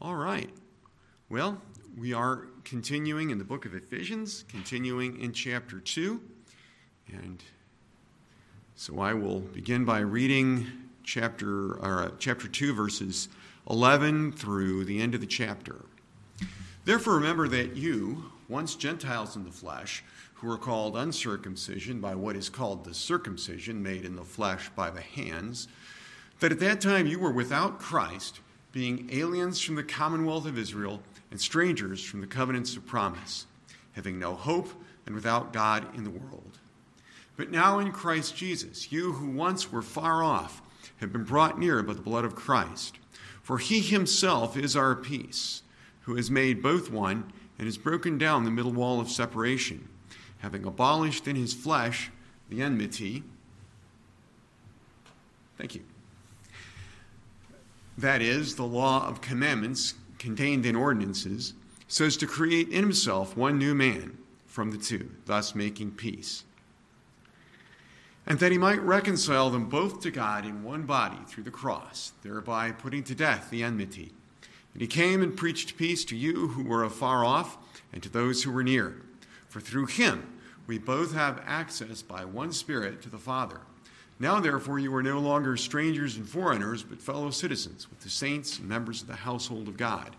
All right. Well, we are continuing in the book of Ephesians, continuing in chapter 2. And so I will begin by reading chapter, or, uh, chapter 2, verses 11 through the end of the chapter. Therefore, remember that you, once Gentiles in the flesh, who were called uncircumcision by what is called the circumcision made in the flesh by the hands, that at that time you were without Christ being aliens from the commonwealth of Israel and strangers from the covenants of promise, having no hope and without God in the world. But now in Christ Jesus, you who once were far off have been brought near by the blood of Christ. For he himself is our peace, who has made both one and has broken down the middle wall of separation, having abolished in his flesh the enmity. Thank you that is, the law of commandments contained in ordinances, so as to create in himself one new man from the two, thus making peace. And that he might reconcile them both to God in one body through the cross, thereby putting to death the enmity. And he came and preached peace to you who were afar off and to those who were near. For through him we both have access by one Spirit to the Father. Now, therefore, you are no longer strangers and foreigners, but fellow citizens with the saints and members of the household of God,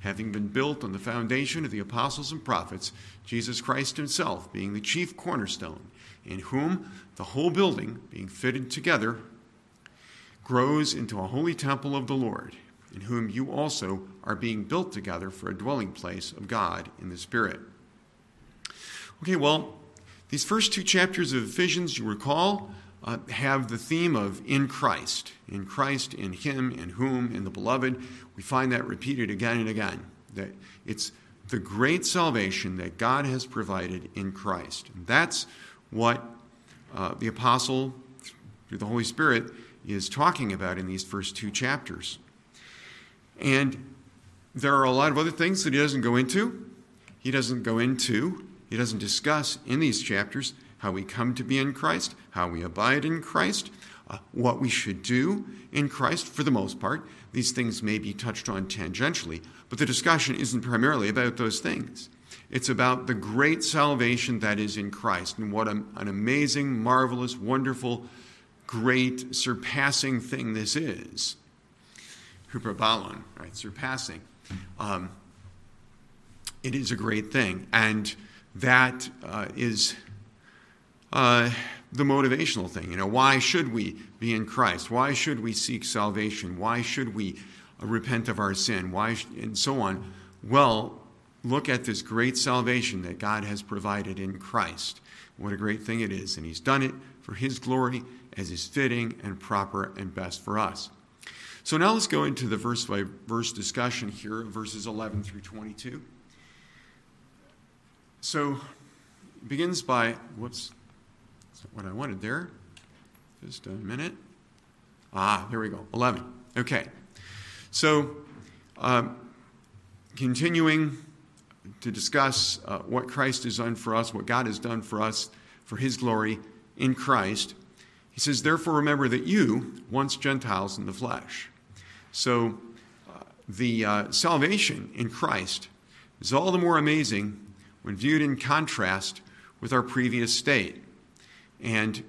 having been built on the foundation of the apostles and prophets, Jesus Christ himself being the chief cornerstone, in whom the whole building, being fitted together, grows into a holy temple of the Lord, in whom you also are being built together for a dwelling place of God in the Spirit. Okay, well, these first two chapters of Ephesians, you recall, uh, have the theme of in Christ, in Christ, in Him, in whom, in the beloved. We find that repeated again and again. That it's the great salvation that God has provided in Christ. And that's what uh, the apostle, through the Holy Spirit, is talking about in these first two chapters. And there are a lot of other things that he doesn't go into. He doesn't go into, he doesn't discuss in these chapters how we come to be in Christ, how we abide in Christ, uh, what we should do in Christ for the most part. These things may be touched on tangentially, but the discussion isn't primarily about those things. It's about the great salvation that is in Christ and what an amazing, marvelous, wonderful, great, surpassing thing this is. Huperbalon, right? Surpassing. Um, it is a great thing. And that uh, is uh, the motivational thing. You know, why should we be in Christ? Why should we seek salvation? Why should we uh, repent of our sin? Why sh- and so on? Well, look at this great salvation that God has provided in Christ. What a great thing it is, and He's done it for His glory as is fitting and proper and best for us. So now let's go into the verse by verse discussion here, verses 11 through 22. So begins by, whoops, what I wanted there. Just a minute. Ah, there we go. 11. Okay. So, um, continuing to discuss uh, what Christ has done for us, what God has done for us for his glory in Christ, he says, Therefore, remember that you, once Gentiles in the flesh. So, uh, the uh, salvation in Christ is all the more amazing when viewed in contrast with our previous state. And,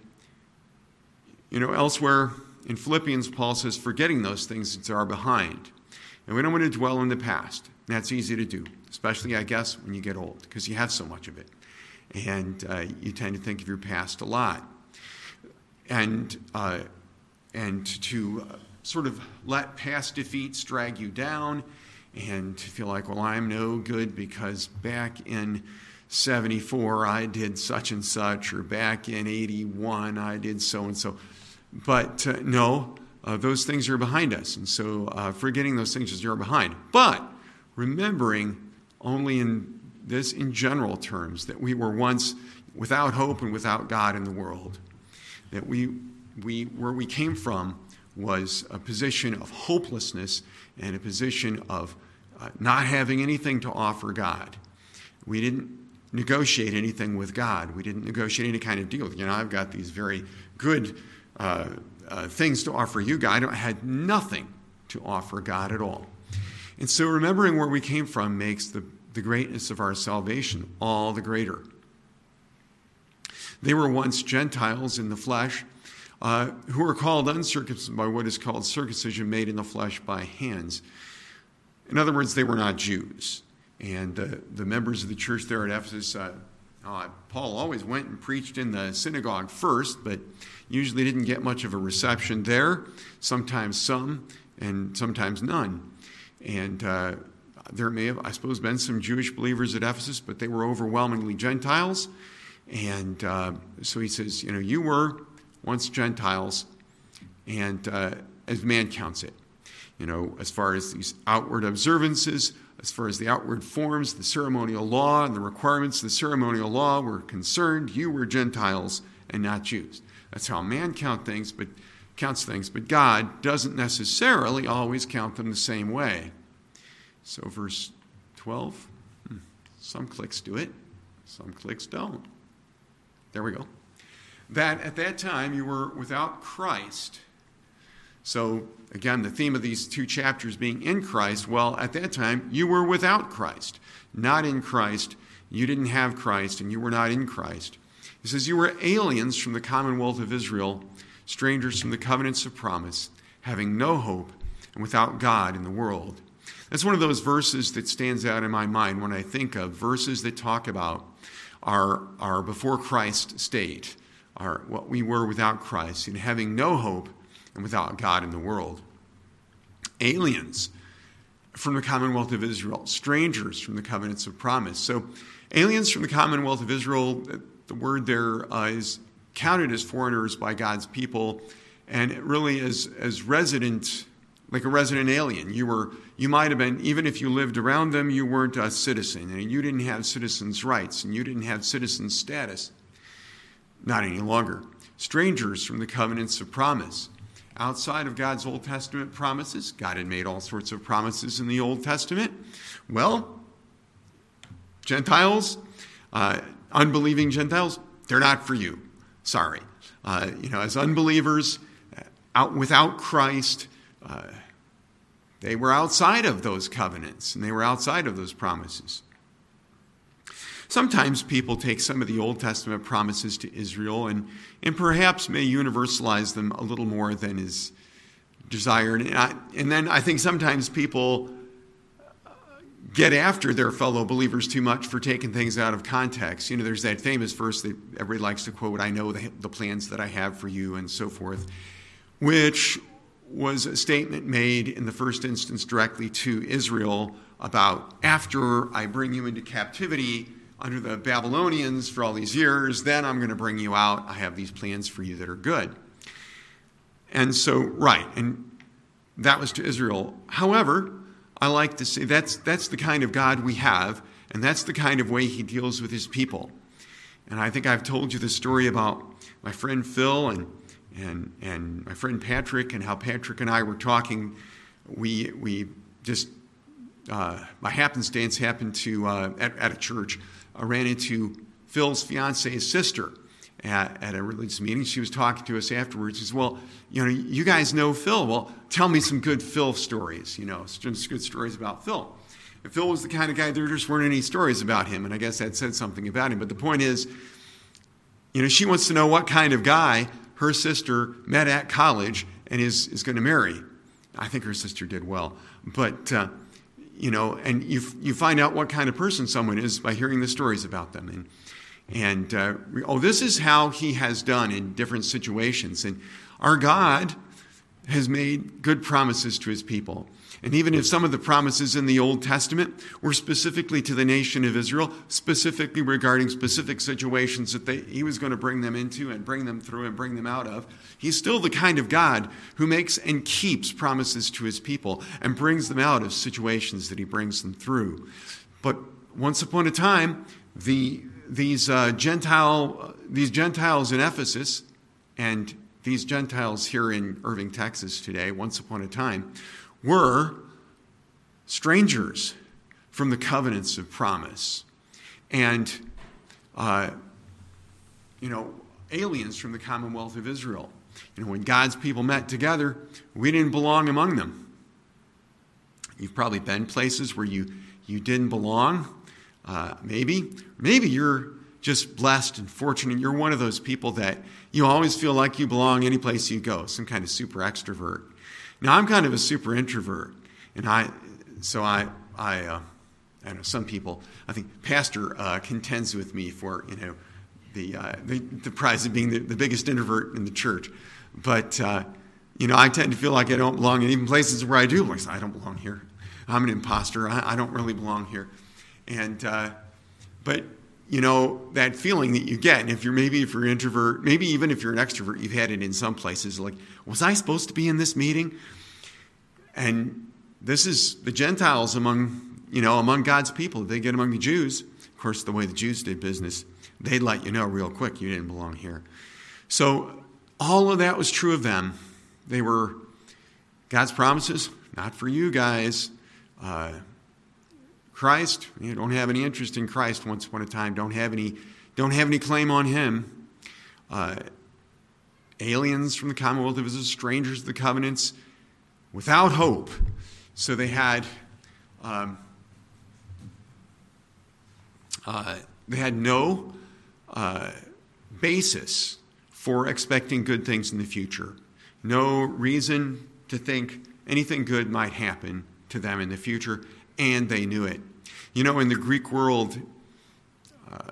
you know, elsewhere in Philippians, Paul says, forgetting those things that are behind. And we don't want to dwell in the past. That's easy to do, especially, I guess, when you get old, because you have so much of it. And uh, you tend to think of your past a lot. And, uh, and to uh, sort of let past defeats drag you down and to feel like, well, I'm no good because back in 74 I did such and such, or back in 81 I did so and so. But uh, no, uh, those things are behind us. And so uh, forgetting those things is you're behind. But remembering only in this, in general terms, that we were once without hope and without God in the world. That we, we, where we came from was a position of hopelessness and a position of uh, not having anything to offer God. We didn't negotiate anything with God. We didn't negotiate any kind of deal. You know, I've got these very good uh, uh, things to offer you, God. I had nothing to offer God at all. And so remembering where we came from makes the, the greatness of our salvation all the greater. They were once Gentiles in the flesh uh, who were called uncircumcision by what is called circumcision made in the flesh by hands. In other words, they were not Jews. And uh, the members of the church there at Ephesus, uh, uh, Paul always went and preached in the synagogue first, but usually didn't get much of a reception there, sometimes some, and sometimes none. And uh, there may have, I suppose, been some Jewish believers at Ephesus, but they were overwhelmingly Gentiles. And uh, so he says, you know, you were once Gentiles, and uh, as man counts it. You know, as far as these outward observances, as far as the outward forms, the ceremonial law, and the requirements of the ceremonial law were concerned, you were Gentiles and not Jews. That's how man count things, but counts things, but God doesn't necessarily always count them the same way. So, verse 12, hmm, some clicks do it, some clicks don't. There we go. That at that time you were without Christ. So, again, the theme of these two chapters being in Christ, well, at that time you were without Christ, not in Christ. You didn't have Christ, and you were not in Christ. He says, You were aliens from the commonwealth of Israel, strangers from the covenants of promise, having no hope, and without God in the world. That's one of those verses that stands out in my mind when I think of verses that talk about our, our before Christ state, our, what we were without Christ, and having no hope and without God in the world. Aliens from the commonwealth of Israel, strangers from the covenants of promise. So, aliens from the commonwealth of Israel, the word there uh, is counted as foreigners by God's people, and really as, as resident, like a resident alien. You were, you might have been, even if you lived around them, you weren't a citizen, and you didn't have citizens' rights, and you didn't have citizen status. Not any longer. Strangers from the covenants of promise. Outside of God's Old Testament promises, God had made all sorts of promises in the Old Testament. Well, Gentiles, uh, unbelieving Gentiles, they're not for you. Sorry. Uh, you know, as unbelievers, uh, out without Christ, uh, they were outside of those covenants and they were outside of those promises. Sometimes people take some of the Old Testament promises to Israel and, and perhaps may universalize them a little more than is desired. And, I, and then I think sometimes people get after their fellow believers too much for taking things out of context. You know, there's that famous verse that everybody likes to quote I know the, the plans that I have for you, and so forth, which was a statement made in the first instance directly to Israel about after I bring you into captivity under the Babylonians for all these years, then I'm going to bring you out. I have these plans for you that are good. And so, right, and that was to Israel. However, I like to say that's, that's the kind of God we have, and that's the kind of way he deals with his people. And I think I've told you the story about my friend Phil and, and, and my friend Patrick, and how Patrick and I were talking. We, we just, uh, by happenstance, happened to, uh, at, at a church, uh, ran into Phil's fiance's sister at, at a religious meeting. She was talking to us afterwards. She says, Well, you know, you guys know Phil. Well, tell me some good Phil stories, you know, some good stories about Phil. And Phil was the kind of guy, there just weren't any stories about him. And I guess that said something about him. But the point is, you know, she wants to know what kind of guy her sister met at college and is, is going to marry. I think her sister did well. But, uh, you know, and you, you find out what kind of person someone is by hearing the stories about them. And, and uh, oh, this is how he has done in different situations. And our God has made good promises to his people. And even if some of the promises in the Old Testament were specifically to the nation of Israel, specifically regarding specific situations that they, he was going to bring them into and bring them through and bring them out of, he's still the kind of God who makes and keeps promises to his people and brings them out of situations that he brings them through. But once upon a time, the these, uh, Gentile, these Gentiles in Ephesus and these Gentiles here in Irving, Texas today, once upon a time, were strangers from the covenants of promise. And, uh, you know, aliens from the commonwealth of Israel. You know, when God's people met together, we didn't belong among them. You've probably been places where you, you didn't belong. Uh, maybe. Maybe you're just blessed and fortunate. You're one of those people that you always feel like you belong any place you go, some kind of super extrovert. Now, I'm kind of a super introvert. And I, so I, I, uh, I know some people, I think Pastor uh, contends with me for, you know, the, uh, the, the, prize of being the, the, biggest introvert in the church. But, uh, you know, I tend to feel like I don't belong in even places where I do. Like, I don't belong here. I'm an imposter. I, I don't really belong here. And, uh, but, you know, that feeling that you get, and if you're maybe if you're an introvert, maybe even if you're an extrovert, you've had it in some places like, was I supposed to be in this meeting? And this is the Gentiles among, you know, among God's people. They get among the Jews. Of course, the way the Jews did business, they'd let you know real quick you didn't belong here. So all of that was true of them. They were God's promises, not for you guys. Uh, Christ, you don't have any interest in Christ once upon a time. Don't have any, don't have any claim on Him. Uh, aliens from the Commonwealth of Israel, strangers to the covenants, without hope. So they had, um, uh, they had no uh, basis for expecting good things in the future. No reason to think anything good might happen to them in the future and they knew it. You know, in the Greek world, uh,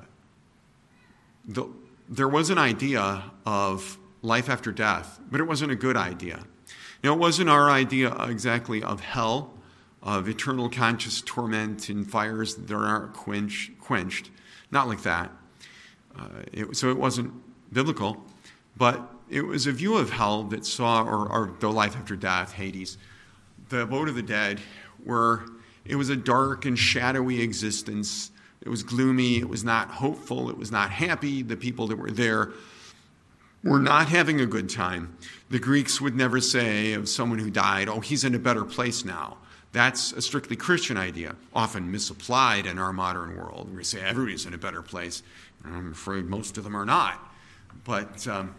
the, there was an idea of life after death, but it wasn't a good idea. You know, it wasn't our idea exactly of hell, of eternal conscious torment and fires that aren't quench, quenched. Not like that. Uh, it, so it wasn't biblical, but it was a view of hell that saw, or, or the life after death, Hades, the abode of the dead, where it was a dark and shadowy existence. It was gloomy. It was not hopeful. It was not happy. The people that were there were not having a good time. The Greeks would never say of someone who died, oh, he's in a better place now. That's a strictly Christian idea, often misapplied in our modern world. We say everybody's in a better place. I'm afraid most of them are not. But um,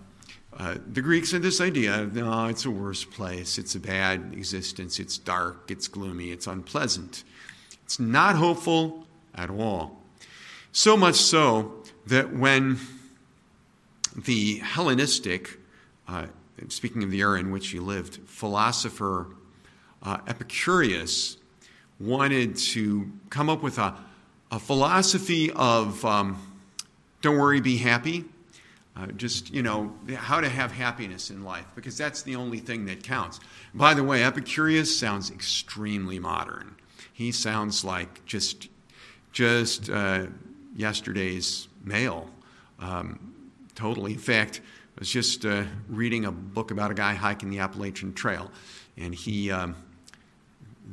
uh, the Greeks had this idea no, it's a worse place, it's a bad existence, it's dark, it's gloomy, it's unpleasant. It's not hopeful at all. So much so that when the Hellenistic, uh, speaking of the era in which he lived, philosopher uh, Epicurus wanted to come up with a, a philosophy of um, don't worry, be happy uh, just, you know, how to have happiness in life, because that's the only thing that counts. By the way, Epicurus sounds extremely modern. He sounds like just, just uh, yesterday's mail. Um, totally. In fact, I was just uh, reading a book about a guy hiking the Appalachian Trail, and he, um,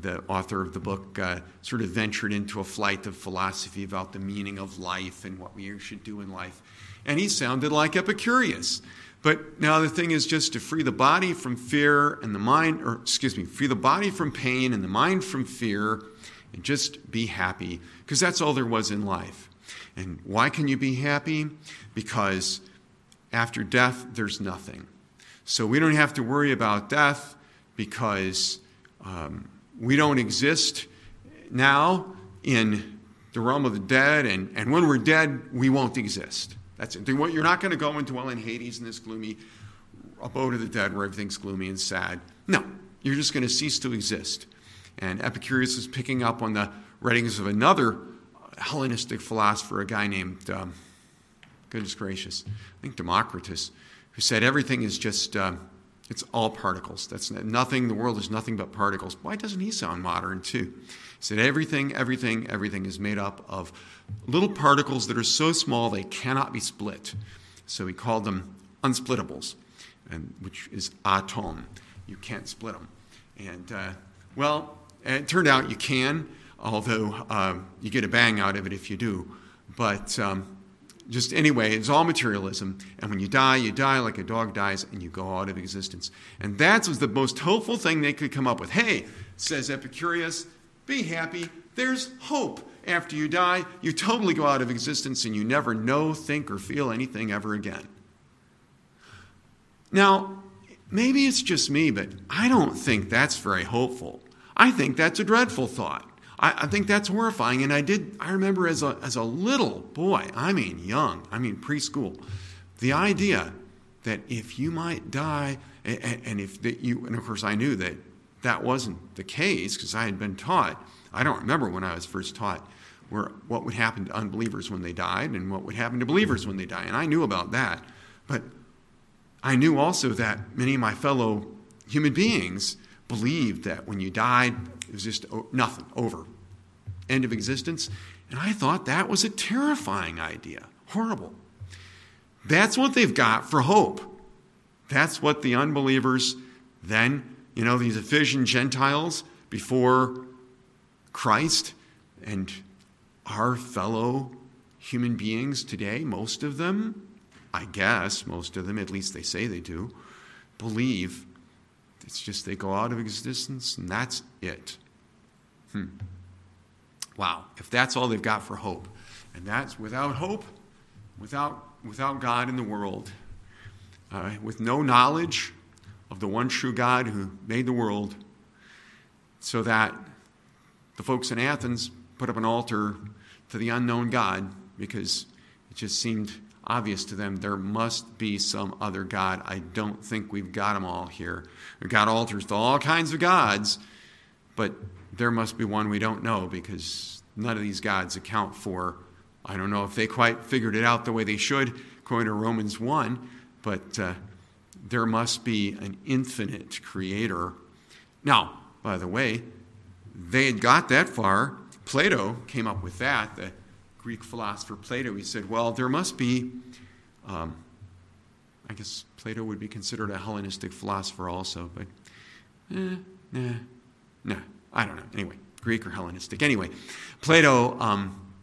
the author of the book, uh, sort of ventured into a flight of philosophy about the meaning of life and what we should do in life and he sounded like Epicurus. But now the thing is just to free the body from fear and the mind, or excuse me, free the body from pain and the mind from fear, and just be happy, because that's all there was in life. And why can you be happy? Because after death, there's nothing. So we don't have to worry about death because um, we don't exist now in the realm of the dead, and, and when we're dead, we won't exist. That's it. You're not going to go and dwell in Hades in this gloomy abode of the dead where everything's gloomy and sad. No, you're just going to cease to exist. And Epicurus is picking up on the writings of another Hellenistic philosopher, a guy named, um, goodness gracious, I think Democritus, who said everything is just, uh, it's all particles. That's nothing, the world is nothing but particles. Why doesn't he sound modern too? He said everything, everything, everything is made up of little particles that are so small they cannot be split. So he called them unsplittables, and, which is atom. You can't split them. And, uh, well, it turned out you can, although um, you get a bang out of it if you do. But um, just anyway, it's all materialism. And when you die, you die like a dog dies and you go out of existence. And that was the most hopeful thing they could come up with. Hey, says Epicurus, be happy. There's hope after you die, you totally go out of existence and you never know, think, or feel anything ever again. Now, maybe it's just me, but I don't think that's very hopeful. I think that's a dreadful thought. I, I, think that's horrifying. And I did, I remember as a, as a little boy, I mean young, I mean preschool, the idea that if you might die, and, and if that you, and of course I knew that that wasn't the case because I had been taught. I don't remember when I was first taught where, what would happen to unbelievers when they died and what would happen to believers when they die. And I knew about that. But I knew also that many of my fellow human beings believed that when you died, it was just nothing, over, end of existence. And I thought that was a terrifying idea, horrible. That's what they've got for hope. That's what the unbelievers then, you know, these Ephesian Gentiles before Christ and our fellow human beings today, most of them, I guess, most of them, at least they say they do, believe it's just they go out of existence and that's it. Hmm. Wow, if that's all they've got for hope, and that's without hope, without, without God in the world, uh, with no knowledge of the one true God who made the world, so that the folks in Athens put up an altar to the unknown God because it just seemed obvious to them there must be some other God. I don't think we've got them all here. We've got altars to all kinds of gods, but there must be one we don't know because none of these gods account for. I don't know if they quite figured it out the way they should, according to Romans 1, but uh, there must be an infinite creator. Now, by the way, they had got that far. Plato came up with that. The Greek philosopher Plato, he said, well, there must be, um, I guess Plato would be considered a Hellenistic philosopher also, but eh, nah, nah, I don't know. Anyway, Greek or Hellenistic. Anyway, Plato um,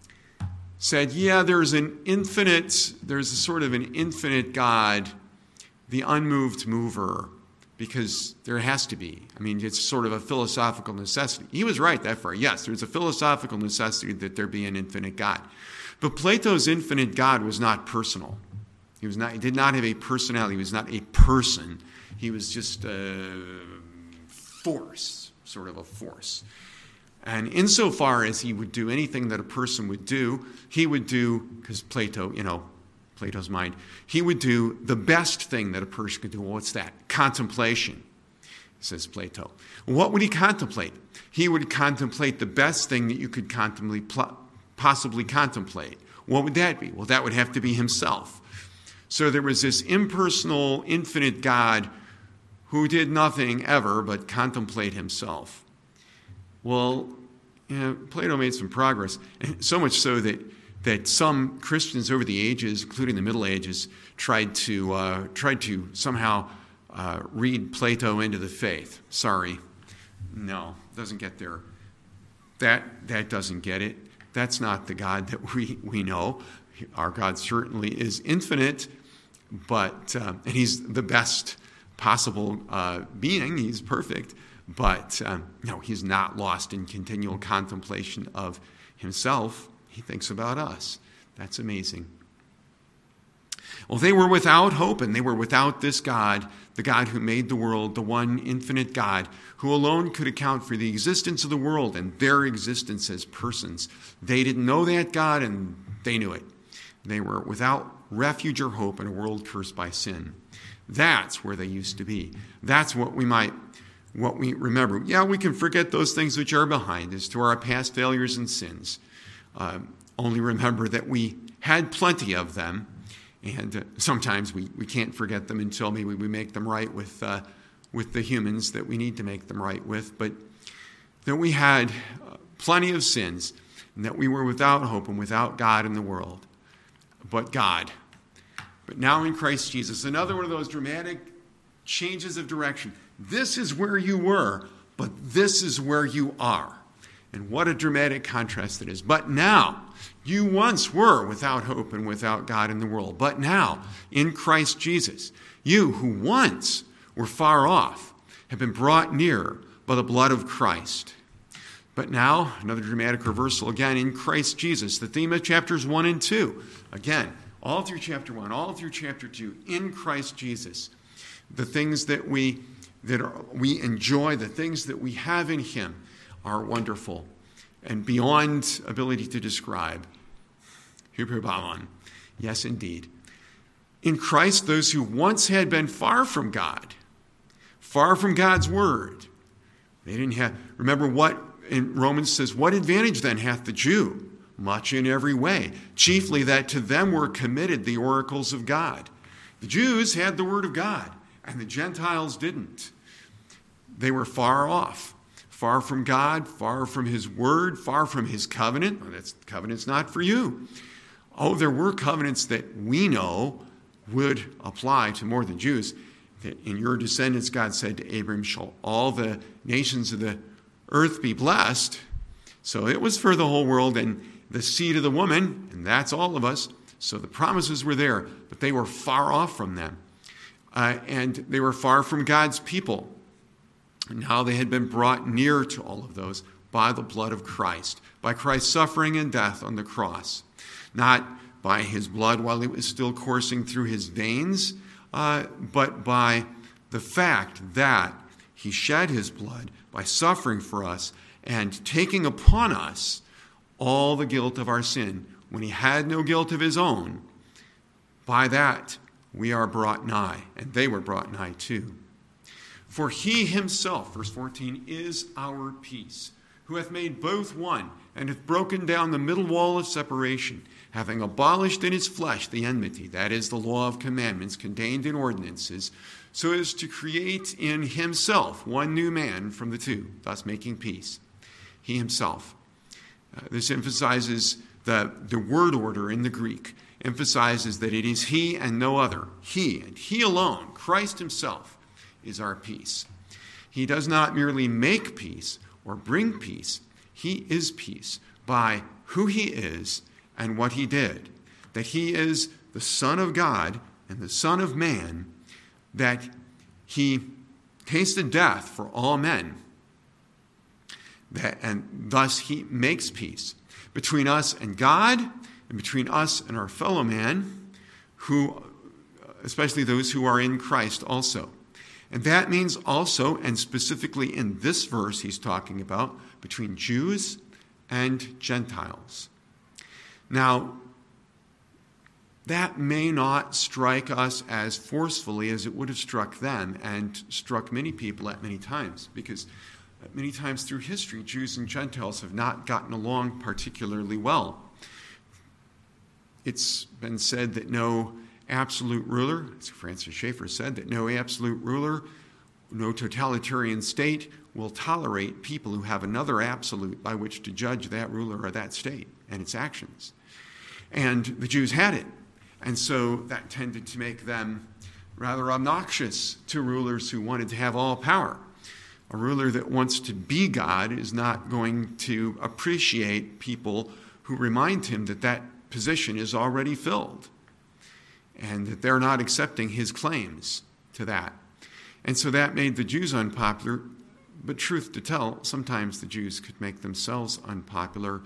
said, yeah, there's an infinite, there's a sort of an infinite God, the unmoved mover, because there has to be. I mean, it's sort of a philosophical necessity. He was right that far. Yes, there's a philosophical necessity that there be an infinite God. But Plato's infinite God was not personal. He, was not, he did not have a personality. He was not a person. He was just a force, sort of a force. And insofar as he would do anything that a person would do, he would do, because Plato, you know, Plato's mind, he would do the best thing that a person could do. Well, what's that? Contemplation, says Plato. What would he contemplate? He would contemplate the best thing that you could contemplate, possibly contemplate. What would that be? Well, that would have to be himself. So there was this impersonal, infinite God who did nothing ever but contemplate himself. Well, you know, Plato made some progress, so much so that that some Christians over the ages, including the Middle Ages, tried to, uh, tried to somehow uh, read Plato into the faith. Sorry. No, doesn't get there. That, that doesn't get it. That's not the God that we, we know. Our God certainly is infinite, but, uh, and He's the best possible uh, being. He's perfect, but um, no, He's not lost in continual contemplation of Himself he thinks about us. That's amazing. Well, they were without hope and they were without this God, the God who made the world, the one infinite God, who alone could account for the existence of the world and their existence as persons. They didn't know that God and they knew it. They were without refuge or hope in a world cursed by sin. That's where they used to be. That's what we might what we remember. Yeah, we can forget those things which are behind us to our past failures and sins. Uh, only remember that we had plenty of them, and uh, sometimes we, we can't forget them until maybe we make them right with, uh, with the humans that we need to make them right with. But that we had uh, plenty of sins, and that we were without hope and without God in the world. But God. But now in Christ Jesus, another one of those dramatic changes of direction. This is where you were, but this is where you are. And what a dramatic contrast it is. But now, you once were without hope and without God in the world. But now, in Christ Jesus, you who once were far off have been brought near by the blood of Christ. But now, another dramatic reversal again in Christ Jesus, the theme of chapters 1 and 2. Again, all through chapter 1, all through chapter 2, in Christ Jesus, the things that we that are, we enjoy, the things that we have in him are wonderful and beyond ability to describe. Yes, indeed. In Christ, those who once had been far from God, far from God's word, they didn't have, remember what in Romans says, What advantage then hath the Jew? Much in every way, chiefly that to them were committed the oracles of God. The Jews had the word of God, and the Gentiles didn't. They were far off, far from God, far from His word, far from His covenant. Well, that's covenant's not for you. Oh, there were covenants that we know would apply to more than Jews. In your descendants, God said to Abram, shall all the nations of the earth be blessed. So it was for the whole world and the seed of the woman, and that's all of us. So the promises were there, but they were far off from them. Uh, and they were far from God's people. Now they had been brought near to all of those by the blood of Christ, by Christ's suffering and death on the cross. Not by his blood while it was still coursing through his veins, uh, but by the fact that he shed his blood by suffering for us and taking upon us all the guilt of our sin when he had no guilt of his own. By that we are brought nigh, and they were brought nigh too. For he himself, verse 14, is our peace, who hath made both one, and hath broken down the middle wall of separation, having abolished in his flesh the enmity, that is, the law of commandments contained in ordinances, so as to create in himself one new man from the two, thus making peace. He himself. Uh, this emphasizes the, the word order in the Greek, emphasizes that it is he and no other. He and he alone, Christ himself, is our peace. He does not merely make peace or bring peace, he is peace by who he is and what he did. That he is the Son of God and the Son of Man, that he tasted death for all men, that, and thus he makes peace between us and God and between us and our fellow man, who, especially those who are in Christ also. And that means also, and specifically in this verse he's talking about, between Jews and Gentiles. Now, that may not strike us as forcefully as it would have struck them and struck many people at many times, because many times through history, Jews and Gentiles have not gotten along particularly well. It's been said that no absolute ruler, as Francis Schaeffer said, that no absolute ruler, no totalitarian state will tolerate people who have another absolute by which to judge that ruler or that state and its actions. And the Jews had it. And so that tended to make them rather obnoxious to rulers who wanted to have all power. A ruler that wants to be God is not going to appreciate people who remind him that that position is already filled and that they're not accepting his claims to that. And so that made the Jews unpopular. But truth to tell, sometimes the Jews could make themselves unpopular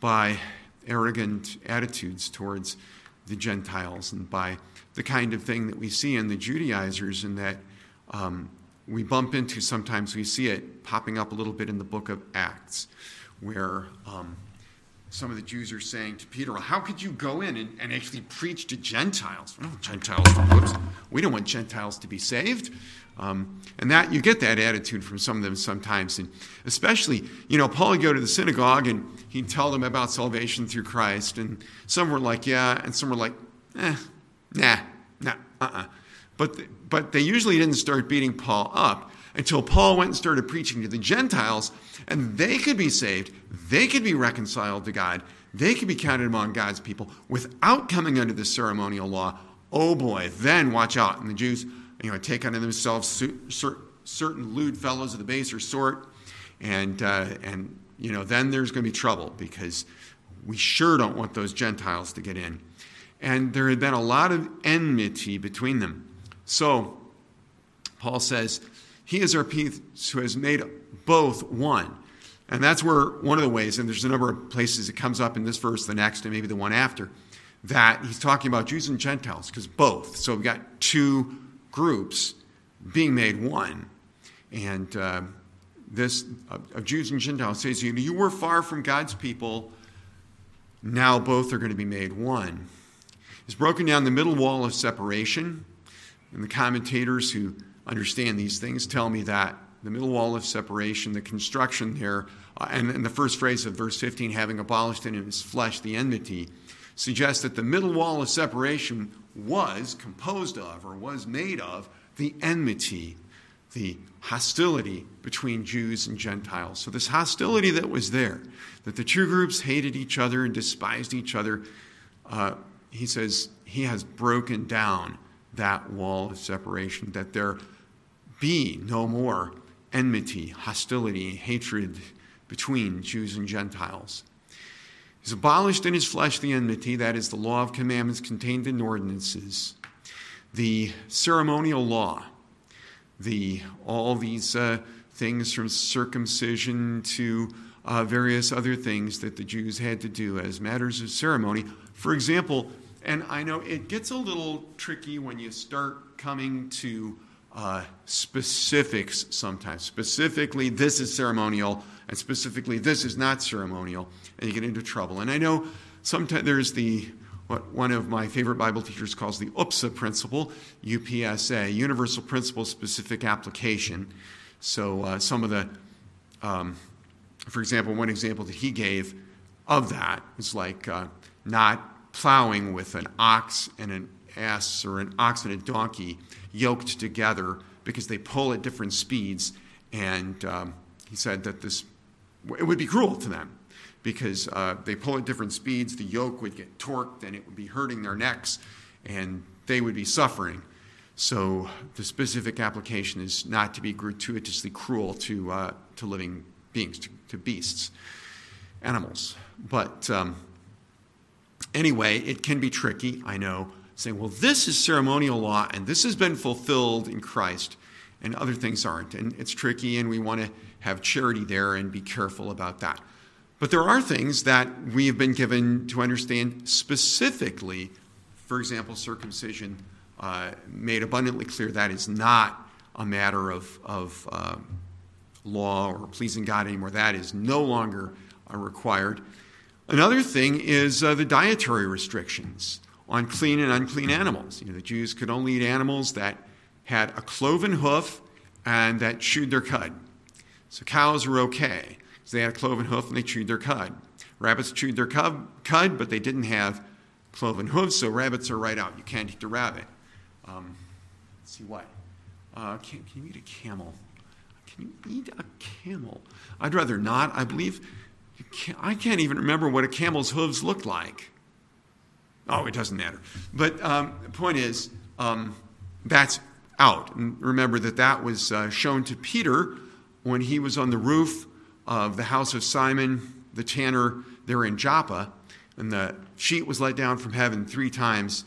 by arrogant attitudes towards the Gentiles and by the kind of thing that we see in the Judaizers, and that um, we bump into sometimes. We see it popping up a little bit in the book of Acts, where um, some of the Jews are saying to Peter, well, How could you go in and, and actually preach to Gentiles? Well, Gentiles, whoops, we don't want Gentiles to be saved. Um, and that you get that attitude from some of them sometimes, and especially, you know, Paul would go to the synagogue and he'd tell them about salvation through Christ, and some were like, yeah, and some were like, eh, nah, nah, uh-uh. But but they usually didn't start beating Paul up until Paul went and started preaching to the Gentiles, and they could be saved, they could be reconciled to God, they could be counted among God's people without coming under the ceremonial law. Oh boy, then watch out. And the Jews, you know, take unto themselves certain lewd fellows of the baser sort, and uh, and you know, then there's going to be trouble because we sure don't want those Gentiles to get in. And there had been a lot of enmity between them. So Paul says, He is our peace who has made both one. And that's where one of the ways, and there's a number of places it comes up in this verse, the next, and maybe the one after, that he's talking about Jews and Gentiles, because both. So we've got two groups being made one. And uh, this of Jews and Gentiles says you you were far from God's people. Now both are going to be made one. It's broken down the middle wall of separation, and the commentators who understand these things tell me that the middle wall of separation, the construction there, uh, and, and the first phrase of verse 15, having abolished in his flesh the enmity, suggests that the middle wall of separation was composed of or was made of the enmity, the hostility between Jews and Gentiles. So, this hostility that was there, that the two groups hated each other and despised each other, uh, he says he has broken down that wall of separation, that there be no more enmity, hostility, hatred between Jews and Gentiles. He's abolished in his flesh the enmity, that is, the law of commandments contained in ordinances, the ceremonial law, the all these uh, things from circumcision to uh, various other things that the Jews had to do as matters of ceremony. For example, and I know it gets a little tricky when you start coming to uh, specifics sometimes. Specifically, this is ceremonial, and specifically, this is not ceremonial, and you get into trouble. And I know sometimes there's the what one of my favorite Bible teachers calls the UPSA principle, UPSA, Universal Principle Specific Application. So uh, some of the, um, for example, one example that he gave of that is like uh, not plowing with an ox and an ass or an ox and a donkey yoked together because they pull at different speeds. And um, he said that this it would be cruel to them because uh, they pull at different speeds. The yoke would get torqued and it would be hurting their necks, and they would be suffering. So the specific application is not to be gratuitously cruel to uh, to living beings, to, to beasts, animals. But um, anyway, it can be tricky. I know saying, well, this is ceremonial law and this has been fulfilled in Christ and other things aren't. And it's tricky and we want to have charity there and be careful about that. But there are things that we have been given to understand specifically. For example, circumcision uh, made abundantly clear that is not a matter of, of uh, law or pleasing God anymore. That is no longer uh, required. Another thing is uh, the dietary restrictions on clean and unclean animals. You know, the Jews could only eat animals that had a cloven hoof and that chewed their cud. So cows were okay because they had a cloven hoof and they chewed their cud. Rabbits chewed their cud, cud but they didn't have cloven hooves, so rabbits are right out. You can't eat the rabbit. Um, let's see what. Uh, can, can you eat a camel? Can you eat a camel? I'd rather not. I believe can't, I can't even remember what a camel's hooves looked like. Oh, it doesn't matter. But um, the point is, um, that's out. And remember that that was uh, shown to Peter when he was on the roof of the house of Simon the tanner there in Joppa, and the sheet was let down from heaven three times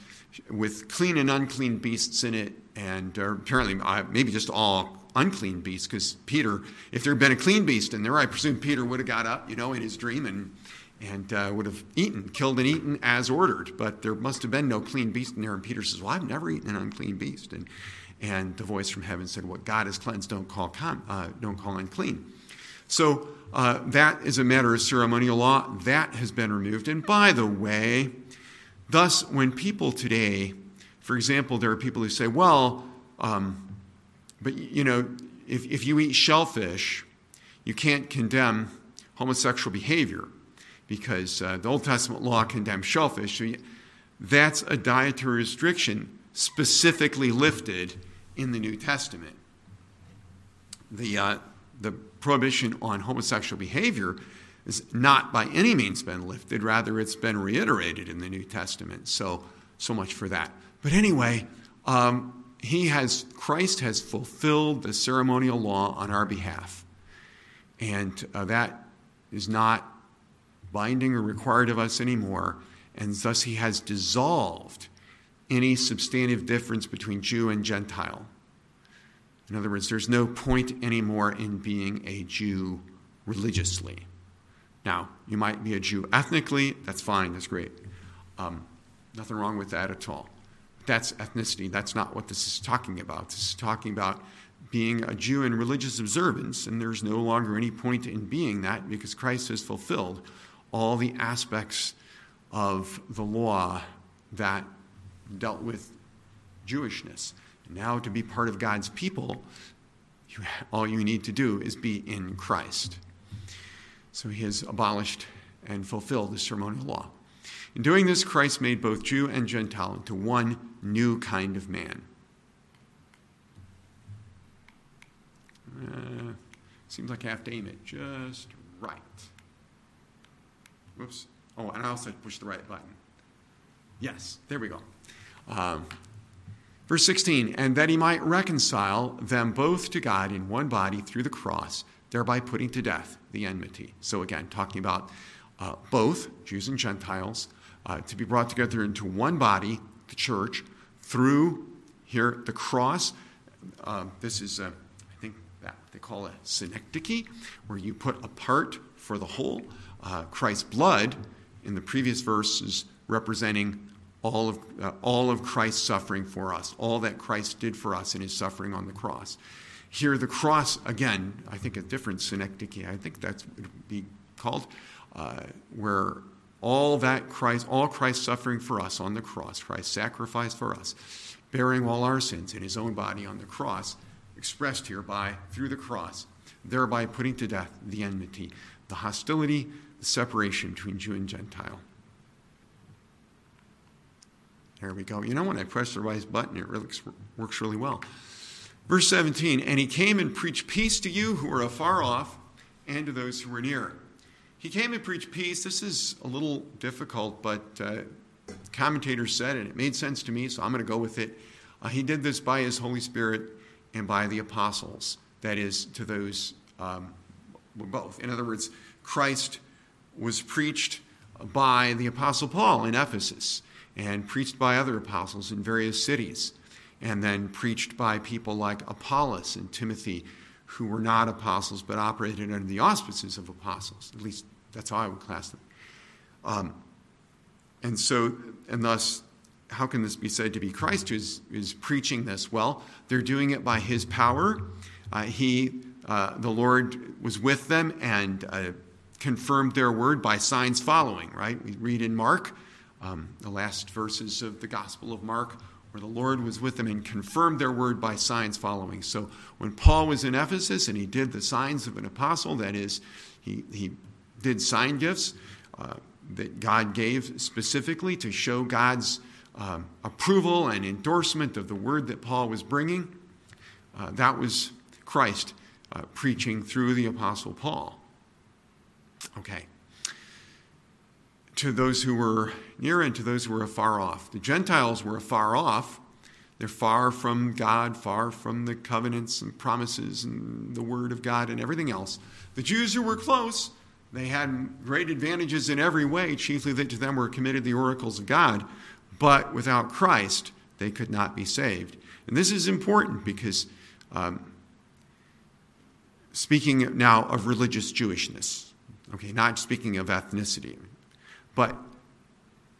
with clean and unclean beasts in it, and uh, apparently uh, maybe just all unclean beast because Peter, if there had been a clean beast in there, I presume Peter would have got up, you know, in his dream and and uh, would have eaten, killed and eaten as ordered. But there must have been no clean beast in there. And Peter says, Well, I've never eaten an unclean beast. And, and the voice from heaven said, What God has cleansed, don't call, com- uh, don't call unclean. So uh, that is a matter of ceremonial law. That has been removed. And by the way, thus, when people today, for example, there are people who say, Well, um, but you know, if, if you eat shellfish, you can't condemn homosexual behavior because uh, the Old Testament law condemns shellfish. So that's a dietary restriction specifically lifted in the New Testament. The, uh, the prohibition on homosexual behavior has not by any means been lifted, rather, it's been reiterated in the New Testament. So, so much for that. But anyway, um, he has, Christ has fulfilled the ceremonial law on our behalf. And uh, that is not binding or required of us anymore, and thus he has dissolved any substantive difference between Jew and Gentile. In other words, there's no point anymore in being a Jew religiously. Now, you might be a Jew ethnically, that's fine, that's great. Um, nothing wrong with that at all. That's ethnicity, that's not what this is talking about. This is talking about being a Jew in religious observance, and there's no longer any point in being that because Christ has fulfilled all the aspects of the law that dealt with Jewishness. Now, to be part of God's people, you, all you need to do is be in Christ. So he has abolished and fulfilled the ceremonial law. In doing this, Christ made both Jew and Gentile into one new kind of man. Uh, seems like I have to aim it just right. Whoops. Oh, and I also pushed the right button. Yes, there we go. Um, verse 16, and that he might reconcile them both to God in one body through the cross, thereby putting to death the enmity. So, again, talking about uh, both Jews and Gentiles uh, to be brought together into one body, the church, through here the cross. Uh, this is, uh, I think, that they call a synecdoche, where you put a part for the whole. Uh, Christ's blood in the previous verses representing all of, uh, all of Christ's suffering for us, all that Christ did for us in his suffering on the cross. Here, the cross, again, I think a different synecdoche, I think that's would be called, uh, where all that Christ, all Christ's suffering for us on the cross, Christ's sacrifice for us, bearing all our sins in his own body on the cross, expressed hereby through the cross, thereby putting to death the enmity, the hostility, the separation between Jew and Gentile. There we go. You know, when I press the right button, it really works really well. Verse 17, and he came and preached peace to you who are afar off and to those who are near. He came and preached peace. This is a little difficult, but uh, commentators said, and it made sense to me, so I'm going to go with it. Uh, he did this by his Holy Spirit and by the apostles, that is, to those um, both. In other words, Christ was preached by the Apostle Paul in Ephesus and preached by other apostles in various cities, and then preached by people like Apollos and Timothy, who were not apostles but operated under the auspices of apostles. At least that's how I would class them. Um, and so, and thus, how can this be said to be Christ who is, is preaching this? Well, they're doing it by his power. Uh, he, uh, the Lord, was with them and uh, confirmed their word by signs following, right? We read in Mark um, the last verses of the Gospel of Mark, where the Lord was with them and confirmed their word by signs following. So when Paul was in Ephesus and he did the signs of an apostle, that is, he, he did sign gifts uh, that God gave specifically to show God's um, approval and endorsement of the word that Paul was bringing. Uh, that was Christ uh, preaching through the apostle Paul. Okay to those who were near and to those who were afar off. The Gentiles were afar off. They're far from God, far from the covenants and promises and the Word of God and everything else. The Jews who were close, they had great advantages in every way, chiefly that to them were committed the oracles of God. But without Christ, they could not be saved. And this is important because, um, speaking now of religious Jewishness, okay, not speaking of ethnicity. But,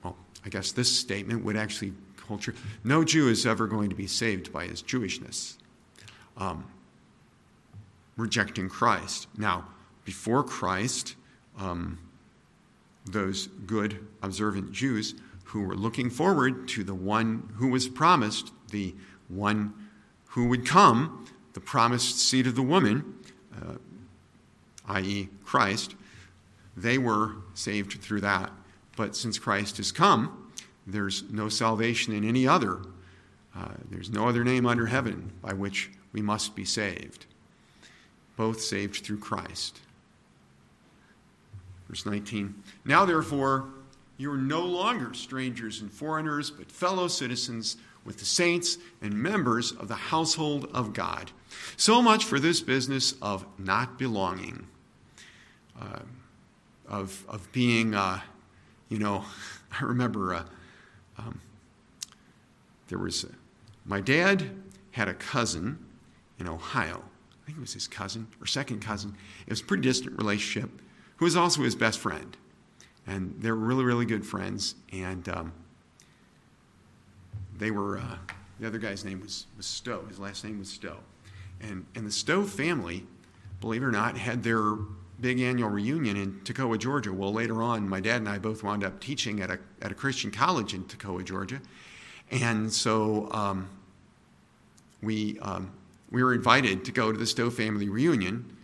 well, I guess this statement would actually hold true. No Jew is ever going to be saved by his Jewishness, um, rejecting Christ. Now, before Christ, um, those good, observant Jews who were looking forward to the one who was promised, the one who would come, the promised seed of the woman, uh, i.e., Christ, they were saved through that. But since Christ has come, there's no salvation in any other. Uh, there's no other name under heaven by which we must be saved. Both saved through Christ. Verse 19 Now, therefore, you are no longer strangers and foreigners, but fellow citizens with the saints and members of the household of God. So much for this business of not belonging, uh, of, of being. Uh, you know, I remember uh, um, there was a, my dad had a cousin in Ohio. I think it was his cousin or second cousin. It was a pretty distant relationship, who was also his best friend. And they were really, really good friends. And um, they were, uh, the other guy's name was, was Stowe. His last name was Stowe. And, and the Stowe family, believe it or not, had their big annual reunion in Toccoa, Georgia. Well, later on, my dad and I both wound up teaching at a, at a Christian college in Toccoa, Georgia. And so um, we, um, we were invited to go to the Stowe family reunion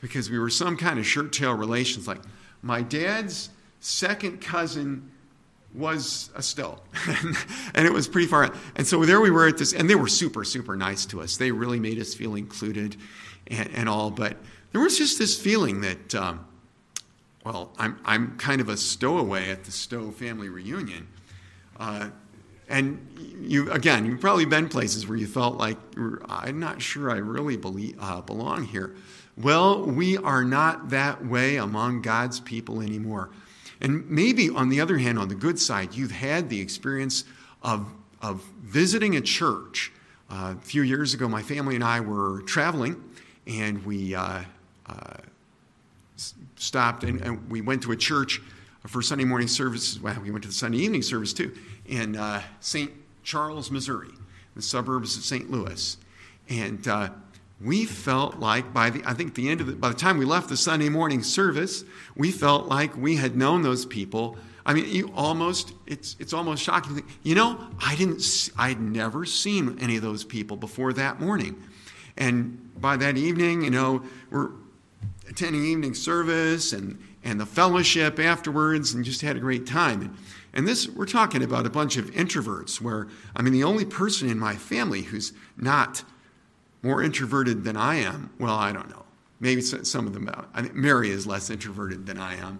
because we were some kind of shirt tail relations. Like my dad's second cousin was a Stowe, and it was pretty far. And so there we were at this, and they were super, super nice to us. They really made us feel included and, and all. But there was just this feeling that, um, well, I'm, I'm kind of a stowaway at the Stowe family reunion. Uh, and you, again, you've probably been places where you felt like, I'm not sure I really believe, uh, belong here. Well, we are not that way among God's people anymore. And maybe, on the other hand, on the good side, you've had the experience of, of visiting a church. Uh, a few years ago, my family and I were traveling, and we uh, uh, stopped and, and, we went to a church for Sunday morning service. Well, we went to the Sunday evening service too in uh, St. Charles, Missouri, the suburbs of St. Louis. And uh, we felt like by the I think the end of the, by the time we left the Sunday morning service, we felt like we had known those people. I mean, you almost it's it's almost shocking. You know, I didn't I'd never seen any of those people before that morning, and by that evening, you know, we're attending evening service and, and the fellowship afterwards and just had a great time. And, and this, we're talking about a bunch of introverts where, I mean, the only person in my family who's not more introverted than I am, well, I don't know. Maybe some of them, I think Mary is less introverted than I am.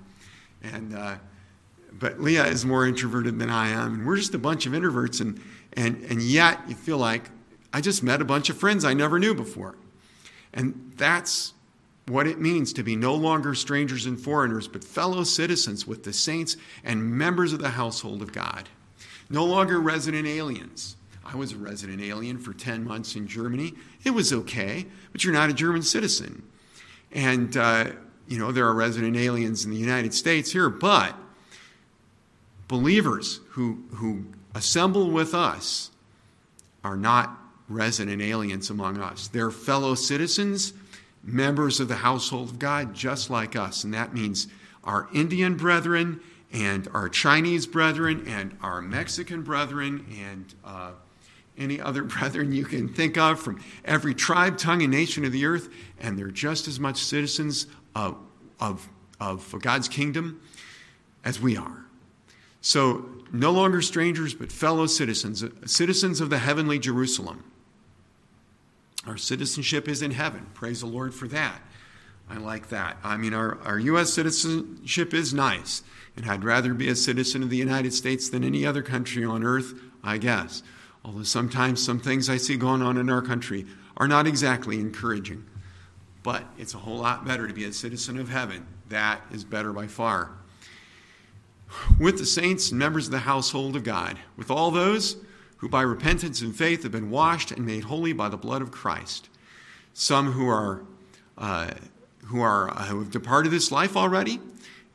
And, uh, but Leah is more introverted than I am. And we're just a bunch of introverts. And, and, and yet you feel like I just met a bunch of friends I never knew before. And that's what it means to be no longer strangers and foreigners, but fellow citizens with the saints and members of the household of God. No longer resident aliens. I was a resident alien for 10 months in Germany. It was okay, but you're not a German citizen. And, uh, you know, there are resident aliens in the United States here, but believers who, who assemble with us are not resident aliens among us. They're fellow citizens members of the household of God just like us. And that means our Indian brethren and our Chinese brethren and our Mexican brethren and uh, any other brethren you can think of from every tribe, tongue, and nation of the earth. And they're just as much citizens of, of, of God's kingdom as we are. So, no longer strangers, but fellow citizens, citizens of the heavenly Jerusalem. Our citizenship is in heaven. Praise the Lord for that. I like that. I mean, our, our U.S. citizenship is nice, and I'd rather be a citizen of the United States than any other country on earth, I guess. Although sometimes some things I see going on in our country are not exactly encouraging. But it's a whole lot better to be a citizen of heaven. That is better by far. With the saints and members of the household of God, with all those who by repentance and faith have been washed and made holy by the blood of Christ. Some who are uh, who are uh, who have departed this life already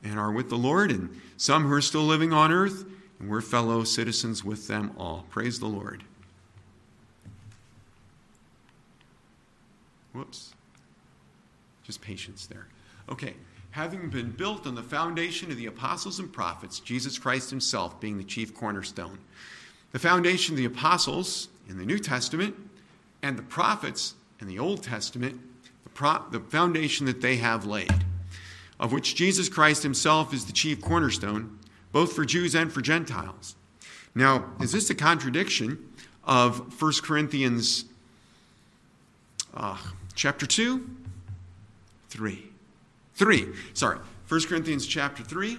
and are with the Lord, and some who are still living on earth, and we're fellow citizens with them all. Praise the Lord. Whoops. Just patience there. Okay. Having been built on the foundation of the apostles and prophets, Jesus Christ himself being the chief cornerstone the foundation of the apostles in the New Testament and the prophets in the Old Testament, the, pro- the foundation that they have laid, of which Jesus Christ himself is the chief cornerstone, both for Jews and for Gentiles. Now, is this a contradiction of 1 Corinthians uh, chapter 2? 3. 3. Sorry. 1 Corinthians chapter 3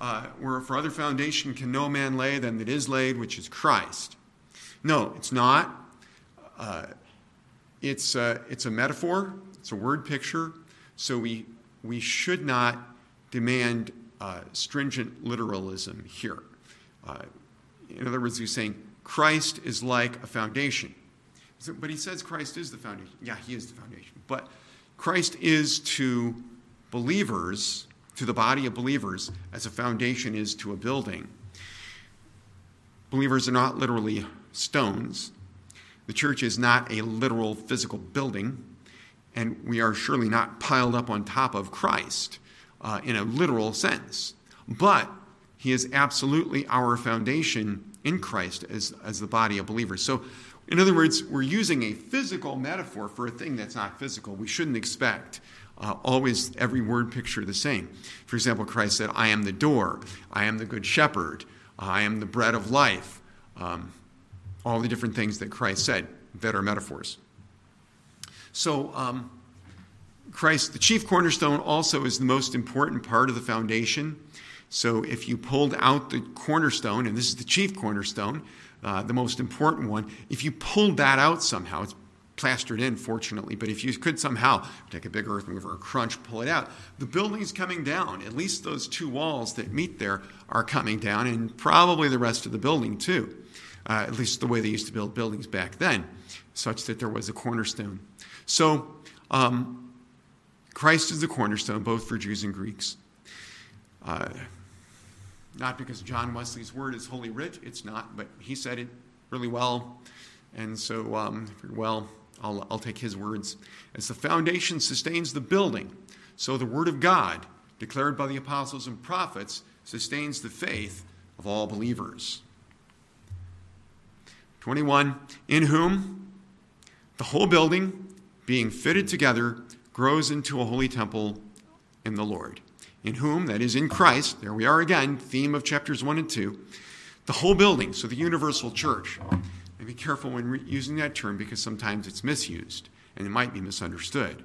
uh, where for other foundation can no man lay than that is laid, which is Christ. No, it's not. Uh, it's, uh, it's a metaphor, it's a word picture, so we, we should not demand uh, stringent literalism here. Uh, in other words, he's saying Christ is like a foundation. So, but he says Christ is the foundation. Yeah, he is the foundation. But Christ is to believers to the body of believers as a foundation is to a building. Believers are not literally stones, The church is not a literal physical building, and we are surely not piled up on top of Christ uh, in a literal sense. But he is absolutely our foundation in Christ as, as the body of believers. So, in other words, we're using a physical metaphor for a thing that's not physical. We shouldn't expect uh, always every word picture the same. For example, Christ said, I am the door, I am the good shepherd, I am the bread of life. Um, all the different things that Christ said that are metaphors. So, um, Christ, the chief cornerstone, also is the most important part of the foundation. So, if you pulled out the cornerstone, and this is the chief cornerstone, uh, the most important one, if you pulled that out somehow, it's plastered in, fortunately, but if you could somehow take a big earth mover or crunch, pull it out, the building's coming down. At least those two walls that meet there are coming down, and probably the rest of the building, too. Uh, at least the way they used to build buildings back then, such that there was a cornerstone. So, um, Christ is the cornerstone, both for Jews and Greeks. Uh, not because John Wesley's word is holy writ, it's not, but he said it really well. And so, um, well, I'll, I'll take his words. As the foundation sustains the building, so the word of God, declared by the apostles and prophets, sustains the faith of all believers. 21. In whom the whole building, being fitted together, grows into a holy temple in the Lord. In whom, that is in Christ, there we are again, theme of chapters 1 and 2, the whole building, so the universal church be careful when re- using that term because sometimes it's misused and it might be misunderstood.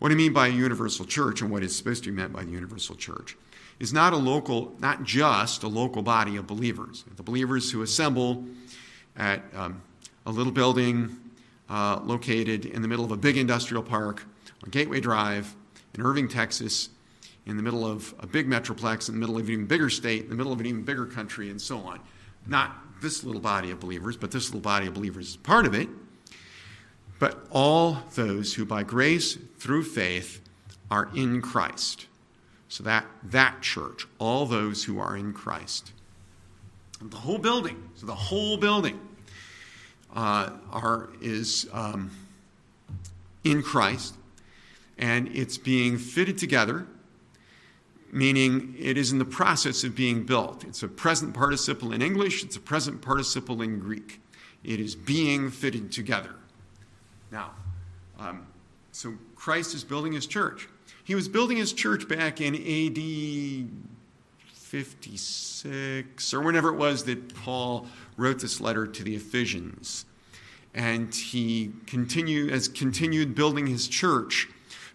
What I mean by a universal church and what is supposed to be meant by the universal church is not a local, not just a local body of believers. The believers who assemble at um, a little building uh, located in the middle of a big industrial park on Gateway Drive in Irving, Texas, in the middle of a big metroplex, in the middle of an even bigger state, in the middle of an even bigger country, and so on. Not this little body of believers, but this little body of believers is part of it. But all those who by grace through faith are in Christ. So that that church, all those who are in Christ. The whole building, so the whole building uh, are is um, in Christ, and it's being fitted together meaning it is in the process of being built. It's a present participle in English, it's a present participle in Greek. It is being fitted together. Now, um, so Christ is building his church. He was building his church back in AD 56 or whenever it was that Paul wrote this letter to the Ephesians. And he continue, has continued building his church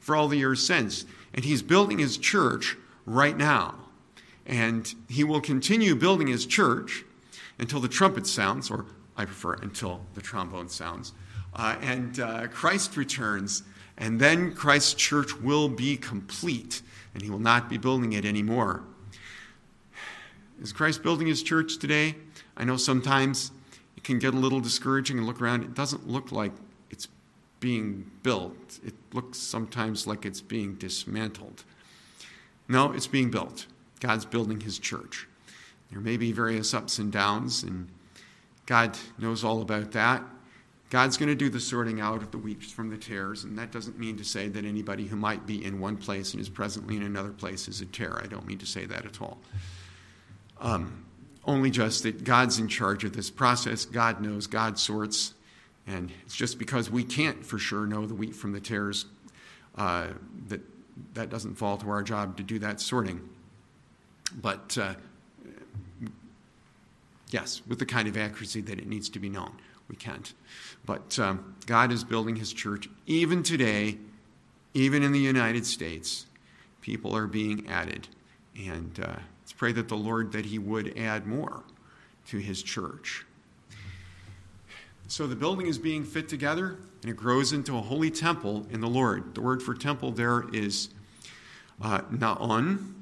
for all the years since. And he's building his church right now. And he will continue building his church until the trumpet sounds, or I prefer until the trombone sounds, uh, and uh, Christ returns, and then Christ's church will be complete, and he will not be building it anymore. Is Christ building his church today? I know sometimes it can get a little discouraging and look around. It doesn't look like being built, it looks sometimes like it's being dismantled. No, it's being built. God's building his church. There may be various ups and downs, and God knows all about that. God's going to do the sorting out of the wheat from the tares, and that doesn't mean to say that anybody who might be in one place and is presently in another place is a tare. I don't mean to say that at all. Um, only just that God's in charge of this process. God knows, God sorts, and it's just because we can't for sure know the wheat from the tares uh, that that doesn't fall to our job to do that sorting. But uh, yes, with the kind of accuracy that it needs to be known, we can't. But um, God is building his church. Even today, even in the United States, people are being added. And uh, let's pray that the Lord, that he would add more to his church. So the building is being fit together and it grows into a holy temple in the Lord. The word for temple there is uh, na'on,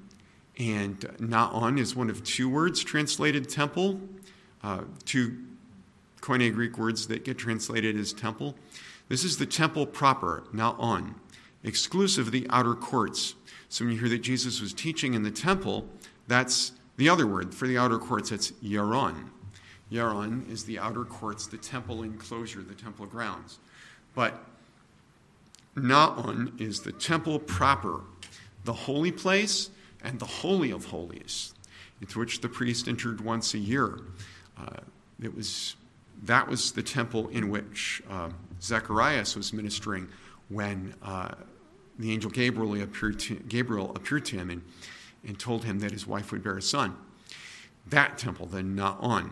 and na'on is one of two words translated temple, uh, two Koine Greek words that get translated as temple. This is the temple proper, na'on, exclusive of the outer courts. So when you hear that Jesus was teaching in the temple, that's the other word for the outer courts, it's hieron. Hieron is the outer courts, the temple enclosure, the temple grounds. But Na'on is the temple proper, the holy place and the holy of holies, into which the priest entered once a year. Uh, it was that was the temple in which uh, Zacharias was ministering when uh, the angel Gabriel appeared to, Gabriel appeared to him and, and told him that his wife would bear a son. That temple, the Na'on.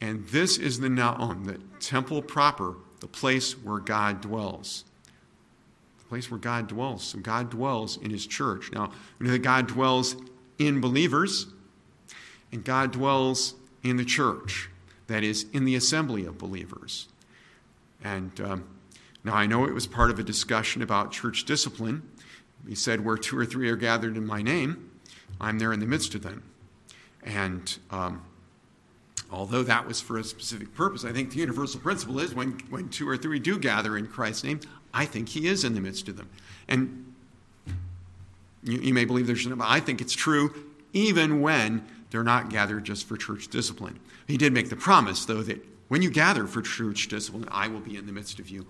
And this is the Na'on, the temple proper, the place where God dwells. The place where God dwells. So God dwells in his church. Now, we know that God dwells in believers, and God dwells in the church, that is, in the assembly of believers. And um, now I know it was part of a discussion about church discipline. He said, Where two or three are gathered in my name, I'm there in the midst of them. And um, although that was for a specific purpose, I think the universal principle is when, when two or three do gather in Christ's name, I think he is in the midst of them. And you, you may believe there's, but I think it's true even when they're not gathered just for church discipline. He did make the promise, though, that when you gather for church discipline, I will be in the midst of you.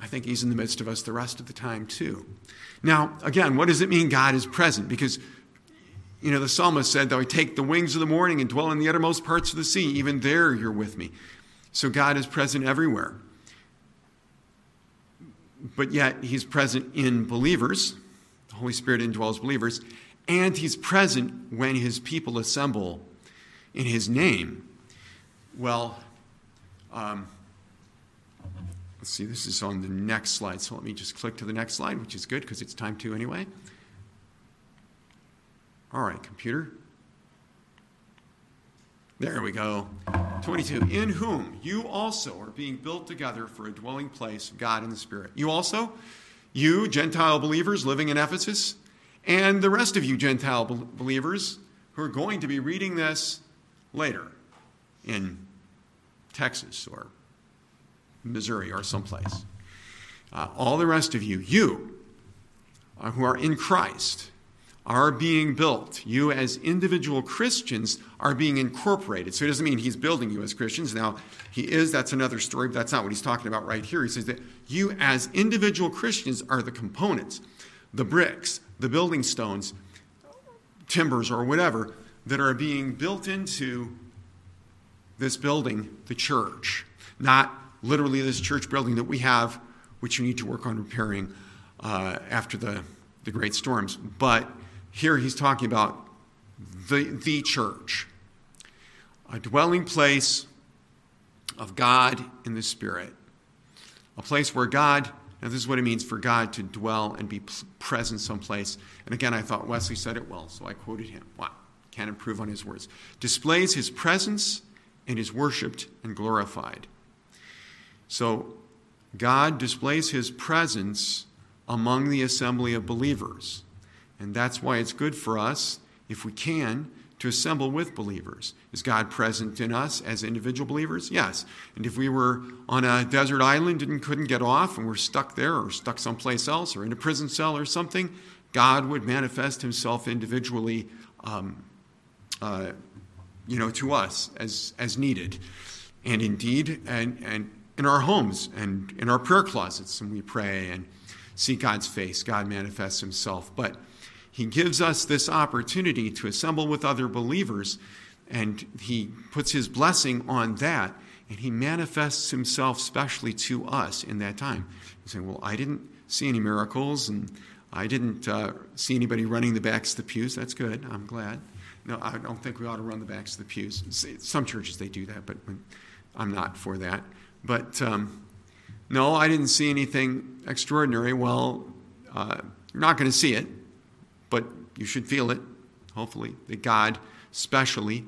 I think he's in the midst of us the rest of the time, too. Now, again, what does it mean God is present? Because, you know, the psalmist said, Though I take the wings of the morning and dwell in the uttermost parts of the sea, even there you're with me. So God is present everywhere. But yet, he's present in believers. The Holy Spirit indwells believers. And he's present when his people assemble in his name. Well, um, let's see, this is on the next slide. So let me just click to the next slide, which is good because it's time to anyway. All right, computer. There we go. 22. In whom you also are being built together for a dwelling place of God in the Spirit. You also, you Gentile believers living in Ephesus, and the rest of you Gentile believers who are going to be reading this later in Texas or Missouri or someplace. Uh, all the rest of you, you uh, who are in Christ, are being built. You, as individual Christians, are being incorporated. So it doesn't mean he's building you as Christians. Now, he is, that's another story, but that's not what he's talking about right here. He says that you, as individual Christians, are the components, the bricks, the building stones, timbers, or whatever, that are being built into this building, the church. Not literally this church building that we have, which you need to work on repairing uh, after the, the great storms, but here he's talking about the, the church, a dwelling place of God in the Spirit, a place where God, and this is what it means for God to dwell and be present someplace. And again, I thought Wesley said it well, so I quoted him. Wow, can't improve on his words. Displays his presence and is worshiped and glorified. So, God displays his presence among the assembly of believers. And that's why it's good for us, if we can, to assemble with believers. Is God present in us as individual believers? Yes. And if we were on a desert island and couldn't get off and we're stuck there or stuck someplace else or in a prison cell or something, God would manifest himself individually, um, uh, you know, to us as, as needed. And indeed, and, and in our homes and in our prayer closets, and we pray and see God's face, God manifests himself. But he gives us this opportunity to assemble with other believers, and he puts his blessing on that, and he manifests himself specially to us in that time. He's saying, Well, I didn't see any miracles, and I didn't uh, see anybody running the backs of the pews. That's good. I'm glad. No, I don't think we ought to run the backs of the pews. Some churches, they do that, but I'm not for that. But um, no, I didn't see anything extraordinary. Well, uh, you're not going to see it but you should feel it, hopefully, that God specially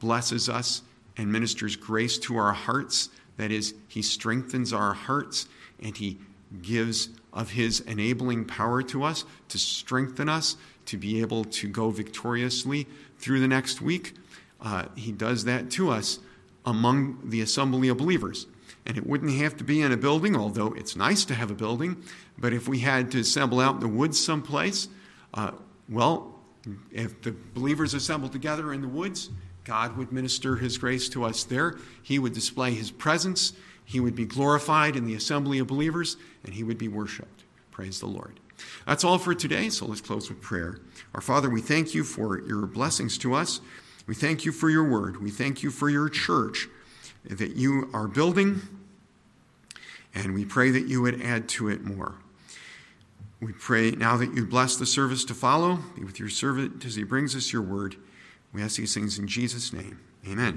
blesses us and ministers grace to our hearts. That is, He strengthens our hearts and He gives of His enabling power to us to strengthen us to be able to go victoriously through the next week. Uh, he does that to us among the assembly of believers. And it wouldn't have to be in a building, although it's nice to have a building. But if we had to assemble out in the woods someplace, Uh, well, if the believers assembled together in the woods, God would minister his grace to us there. He would display his presence. He would be glorified in the assembly of believers, and he would be worshiped. Praise the Lord. That's all for today, so let's close with prayer. Our Father, we thank you for your blessings to us. We thank you for your word. We thank you for your church that you are building, and we pray that you would add to it more. We pray now that you bless the service to follow. Be with your servant as he brings us your word. We ask these things in Jesus' name. Amen.